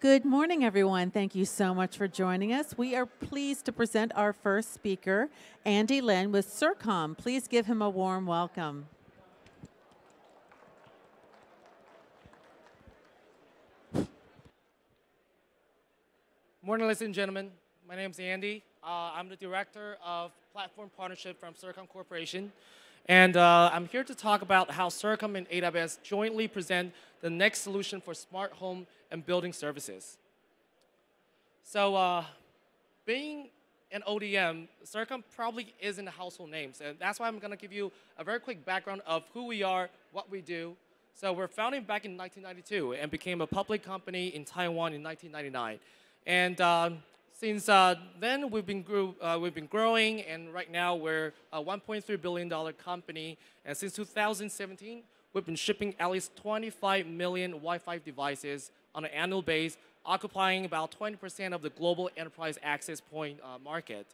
Good morning, everyone. Thank you so much for joining us. We are pleased to present our first speaker, Andy Lin with Sercomm. Please give him a warm welcome. Morning, ladies and gentlemen. My name is Andy. Uh, I'm the director of platform partnership from Sercomm Corporation. And uh, I'm here to talk about how Sercomm and AWS jointly present the next solution for smart home and building services. So uh, being an ODM, Sercomm probably isn't a household name. So that's why I'm going to give you a very quick background of who we are, what we do. So we're founded back in 1992 and became a public company in Taiwan in 1999. And uh, since uh, then, we've been, grew, uh, we've been growing, and right now we're a $1.3 billion company. And since 2017, we've been shipping at least 25 million Wi-Fi devices on an annual base, occupying about 20% of the global enterprise access point uh, market.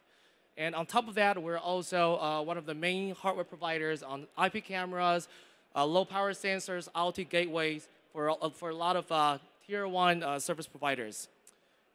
And on top of that, we're also uh, one of the main hardware providers on IP cameras, uh, low power sensors, IoT gateways for, uh, for a lot of tier one service providers.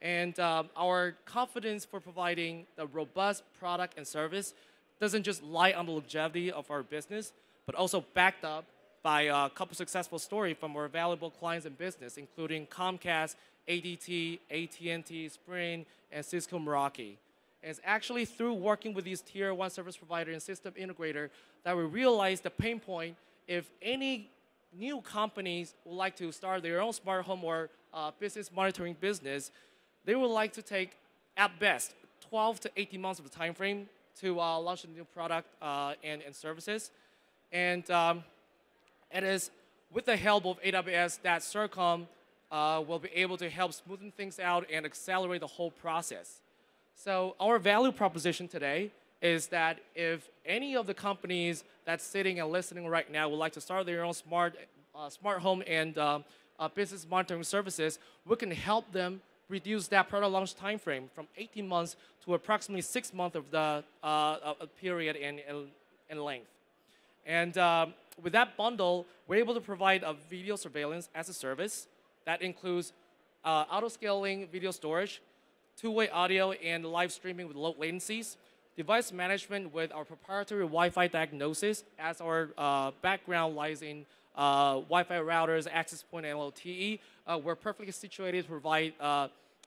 And um, our confidence for providing a robust product and service doesn't just lie on the longevity of our business, but also backed up by a couple successful stories from our valuable clients and business, including Comcast, ADT, AT&T, Sprint, and Cisco Meraki. And it's actually through working with these tier one service provider and system integrator that we realized the pain point if any new companies would like to start their own smart home or uh, business monitoring business, they would like to take, at best, 12 to 18 months of the time frame to uh, launch a new product uh, and, and services. And um, it is with the help of AWS that Sercomm uh, will be able to help smoothen things out and accelerate the whole process. So our value proposition today is that if any of the companies that's sitting and listening right now would like to start their own smart, uh, smart home and uh, uh, business monitoring services, we can help them reduce that product launch time frame from 18 months to approximately six months of the uh, period in, in, length. And um, with that bundle, we're able to provide a video surveillance as a service that includes uh, auto-scaling video storage, two-way audio and live streaming with low latencies, device management with our proprietary Wi-Fi diagnosis as our uh, background lies in uh, Wi-Fi routers, access point, and LTE. Uh, we're perfectly situated to provide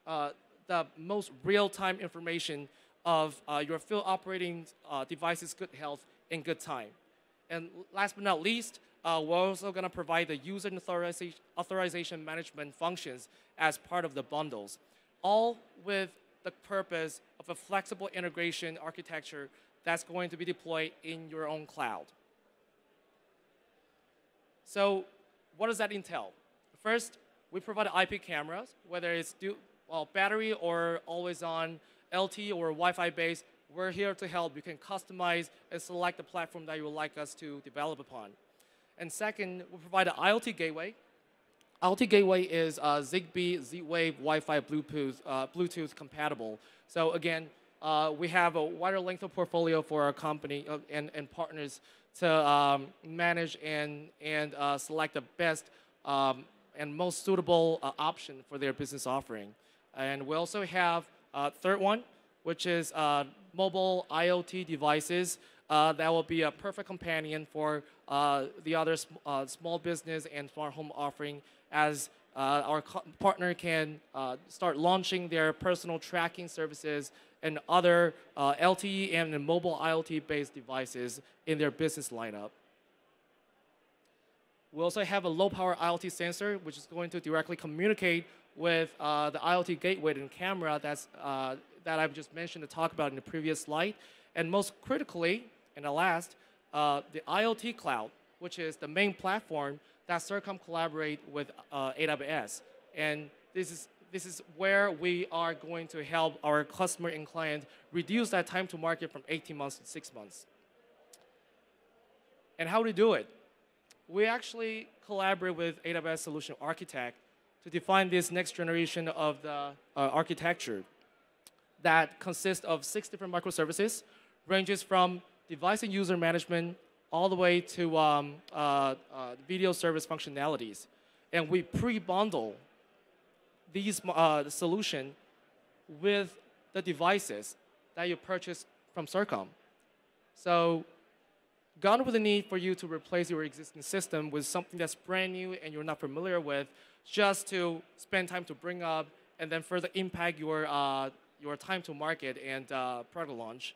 uh, the most real-time information of uh, your field operating uh, device's good health in good time. And last but not least, uh, we're also going to provide the user authorization, authorization management functions as part of the bundles, all with the purpose of a flexible integration architecture that's going to be deployed in your own cloud. So what does that entail? First, we provide IP cameras, whether it's well, battery or always on LTE or Wi-Fi based, we're here to help. You can customize and select the platform that you would like us to develop upon. And second, we provide an IoT gateway. IoT gateway is uh, Zigbee, Z-Wave, Wi-Fi, Bluetooth, uh, Bluetooth compatible. So again, uh, we have a wider length of portfolio for our company uh, and, and partners to um, manage and, and uh, select the best um, and most suitable uh, option for their business offering. And we also have a third one, which is uh, mobile IoT devices uh, that will be a perfect companion for uh, the other sm uh, small business and smart home offering as uh, our partner can uh, start launching their personal tracking services and other LTE and mobile IoT-based devices in their business lineup. We also have a low power IoT sensor, which is going to directly communicate with uh, the IoT gateway and camera that's, uh, that I've just mentioned to talk about in the previous slide. And most critically, and the last, uh, the IoT cloud, which is the main platform that Sercomm collaborate with uh, AWS. And this is, this is where we are going to help our customer and client reduce that time to market from 18 months to six months. And how do we do it? We actually collaborate with AWS Solution Architect to define this next generation of the uh, architecture that consists of six different microservices, ranges from device and user management all the way to um, uh, uh, video service functionalities. And we pre-bundle these uh, solution with the devices that you purchase from Sercomm. So gone with the need for you to replace your existing system with something that's brand new and you're not familiar with, just to spend time to bring up and then further impact your, uh, your time to market and uh, product launch.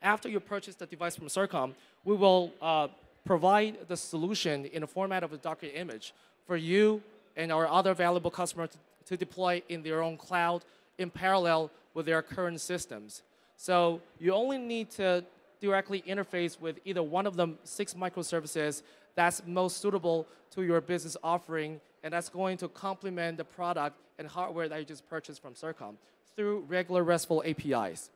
After you purchase the device from Sercomm, we will uh, provide the solution in the format of a Docker image for you and our other valuable customers to, to deploy in their own cloud in parallel with their current systems. So you only need to directly interface with either one of the six microservices that's most suitable to your business offering, and that's going to complement the product and hardware that you just purchased from Sercomm through regular RESTful APIs.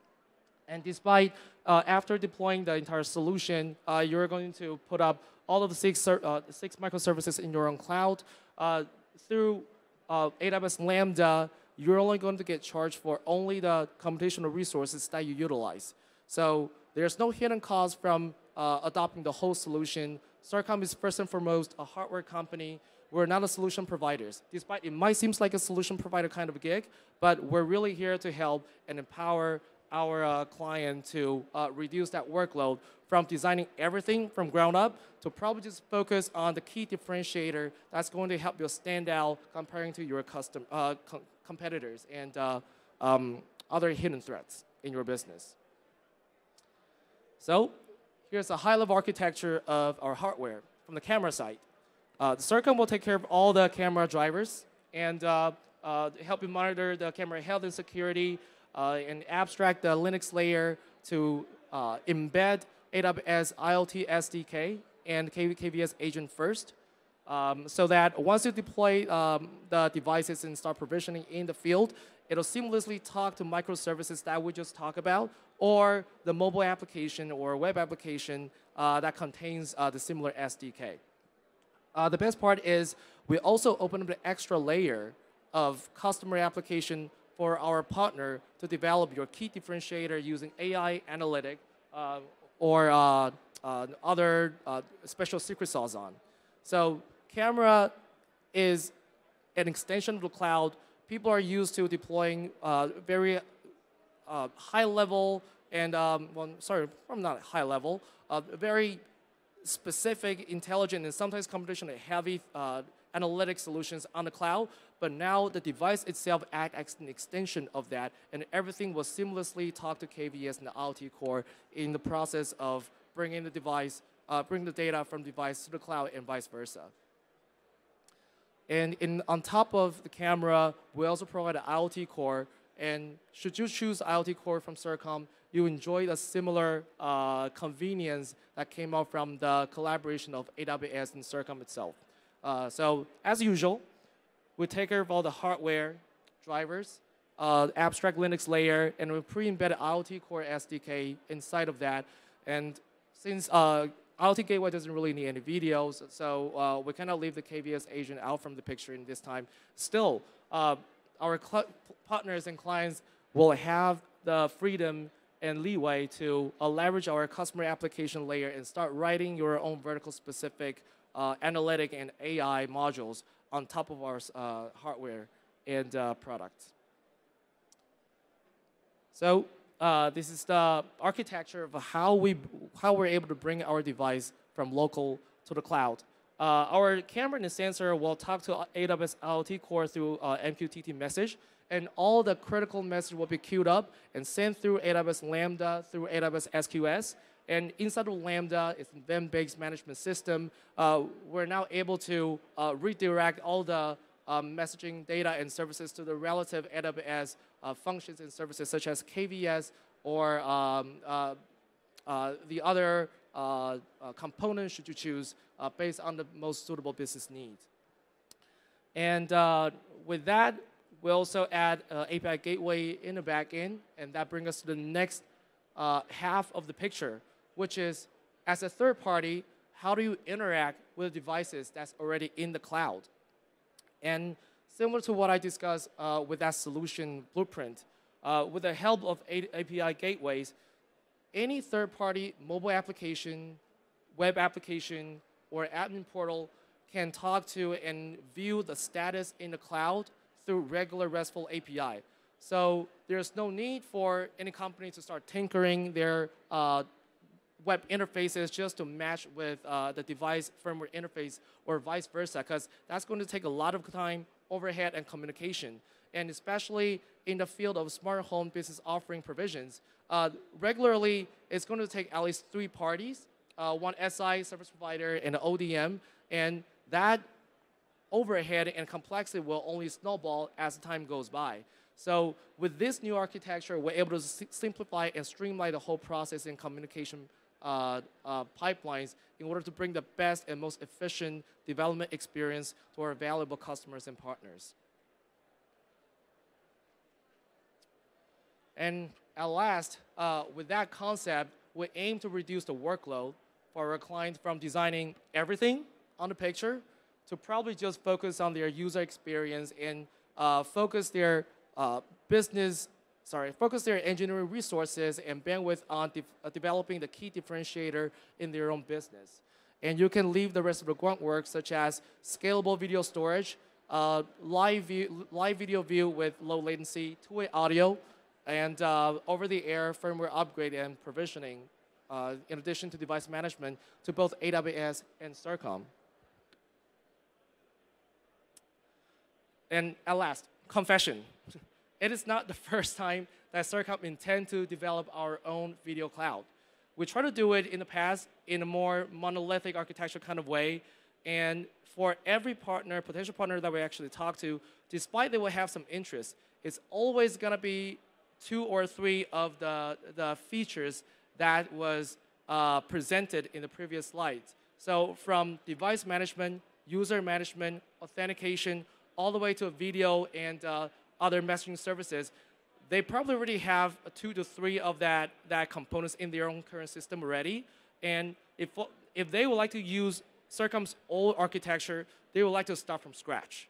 And despite, uh, after deploying the entire solution, uh, you're going to put up all of the six, uh, six microservices in your own cloud. Uh, through uh, AWS Lambda, you're only going to get charged for only the computational resources that you utilize. So there's no hidden cost from uh, adopting the whole solution. Sercomm is first and foremost a hardware company. We're not a solution providers. Despite it might seem like a solution provider kind of gig, but we're really here to help and empower our uh, client to uh, reduce that workload from designing everything from ground up to probably just focus on the key differentiator that's going to help you stand out comparing to your custom, uh, co competitors and uh, um, other hidden threats in your business. So here's a high-level architecture of our hardware from the camera side. Uh, the Sercomm will take care of all the camera drivers and uh, uh, help you monitor the camera health and security uh, and abstract the Linux layer to uh, embed AWS IoT SDK and KVS agent first. Um, so that once you deploy um, the devices and start provisioning in the field, it'll seamlessly talk to microservices that we just talked about, or the mobile application or web application uh, that contains uh, the similar SDK. Uh, the best part is we also open up an extra layer of customer application for our partner to develop your key differentiator using AI analytic uh, or uh, uh, other special secret sauce on. So camera is an extension of the cloud. People are used to deploying very uh, high level and, um, well, sorry, I'm not high level, uh, very specific, intelligent, and sometimes computationally heavy uh, analytic solutions on the cloud. But now the device itself acts as an extension of that, and everything was seamlessly talked to KVS and the IoT core in the process of bringing the device, uh, bring the data from device to the cloud and vice versa. And in, on top of the camera, we also provide an IoT core. And should you choose IoT core from Sercomm, you enjoy a similar uh, convenience that came out from the collaboration of AWS and Sercomm itself. Uh, so as usual, we take care of all the hardware, drivers, uh, abstract Linux layer, and we pre-embedded IoT Core SDK inside of that. And since uh, IoT Gateway doesn't really need any videos, so uh, we cannot leave the KVS agent out from the picture in this time. Still, uh, our partners and clients will have the freedom and leeway to uh, leverage our customer application layer and start writing your own vertical specific uh, analytic and AI modules on top of our uh, hardware and uh, products. So uh, this is the architecture of how, we, how we're able to bring our device from local to the cloud. Uh, our camera and sensor will talk to AWS IoT Core through uh, MQTT message, and all the critical message will be queued up and sent through AWS Lambda, through AWS SQS. And inside of Lambda, it's an event-based management system. Uh, we're now able to uh, redirect all the um, messaging data and services to the relative AWS uh, functions and services such as KVS or um, uh, uh, the other components should you choose based on the most suitable business needs. And with that, we also add API gateway in the backend, and that brings us to the next half of the picture, which is as a third party, how do you interact with devices that's already in the cloud? And similar to what I discussed uh, with that solution blueprint, uh, with the help of API gateways, any third-party mobile application, web application, or admin portal can talk to and view the status in the cloud through regular RESTful API. So there's no need for any company to start tinkering their uh, web interfaces just to match with uh, the device firmware interface or vice versa, because that's going to take a lot of time, overhead, and communication. And especially in the field of smart home business offering provisions, uh, regularly it's going to take at least three parties, uh, one SI service provider and an ODM, and that overhead and complexity will only snowball as time goes by. So with this new architecture, we're able to simplify and streamline the whole process and communication uh, uh, pipelines in order to bring the best and most efficient development experience to our valuable customers and partners. And at last, uh, with that concept, we aim to reduce the workload for our clients from designing everything on the picture to probably just focus on their user experience and uh, focus their uh, business, sorry, focus their engineering resources and bandwidth on de uh, developing the key differentiator in their own business. And you can leave the rest of the grunt work, such as scalable video storage, uh, live, view, live video view with low latency, two-way audio, and uh, over-the-air firmware upgrade and provisioning, uh, in addition to device management to both AWS and Sercomm. And at last, confession. it is not the first time that Sercomm intend to develop our own video cloud. We tried to do it in the past in a more monolithic architecture kind of way. And for every partner, potential partner that we actually talk to, despite they will have some interest, it's always going to be two or three of the, the features that was uh, presented in the previous slides. So from device management, user management, authentication, all the way to video and uh, other messaging services, they probably already have two to three of that, that components in their own current system already. And if, if they would like to use Sercomm's old architecture, they would like to start from scratch.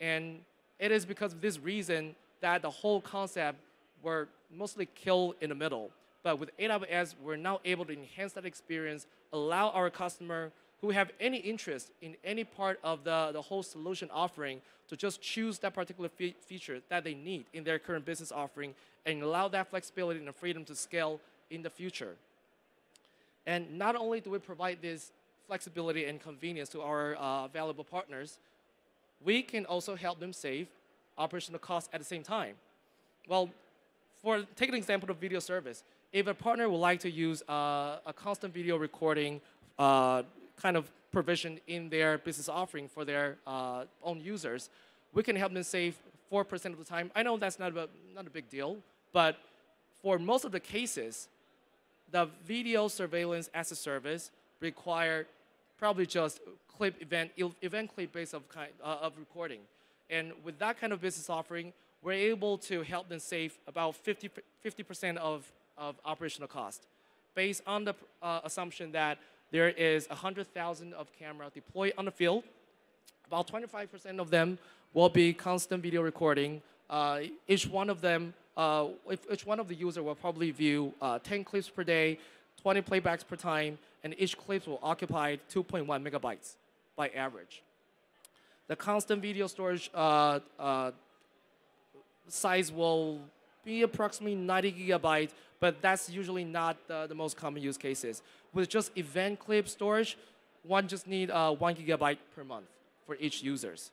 And it is because of this reason that the whole concept were mostly killed in the middle. But with AWS, we're now able to enhance that experience, allow our customer who have any interest in any part of the, the whole solution offering to just choose that particular fe feature that they need in their current business offering and allow that flexibility and freedom to scale in the future. And not only do we provide this flexibility and convenience to our uh, valuable partners, we can also help them save operational costs at the same time. Well, for take an example of video service. If a partner would like to use uh, a constant video recording uh, kind of provision in their business offering for their uh, own users, we can help them save 4% of the time. I know that's not a, not a big deal, but for most of the cases, the video surveillance as a service require probably just clip event, event clip based of, kind, uh, of recording. And with that kind of business offering, we're able to help them save about 50, 50% of, of operational cost based on the uh, assumption that there is 100,000 of camera deployed on the field. About 25% of them will be constant video recording. Uh, each one of them, uh, each one of the user will probably view uh, 10 clips per day, 20 playbacks per time, and each clip will occupy 2.1 megabytes by average. The constant video storage uh, uh, size will be approximately 90 gigabytes, but that's usually not the, the most common use cases. With just event clip storage, one just need uh, one gigabyte per month for each users.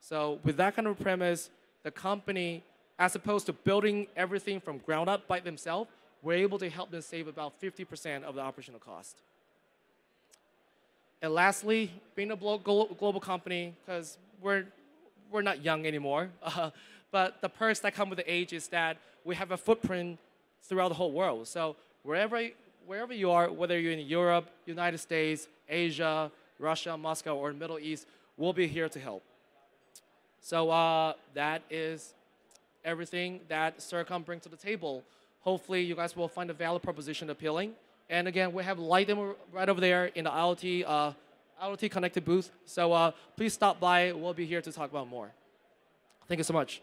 So with that kind of premise, the company, as opposed to building everything from ground up by themselves, we're able to help them save about 50% of the operational cost. And lastly, being a global company, because we're, we're not young anymore, uh, but the perks that come with the age is that we have a footprint throughout the whole world. So wherever, wherever you are, whether you're in Europe, United States, Asia, Russia, Moscow, or Middle East, we'll be here to help. So uh, that is everything that Sercomm brings to the table. Hopefully you guys will find the value proposition appealing. And again, we have light right over there in the IoT, uh, IoT connected booth. So uh, please stop by. We'll be here to talk about more. Thank you so much.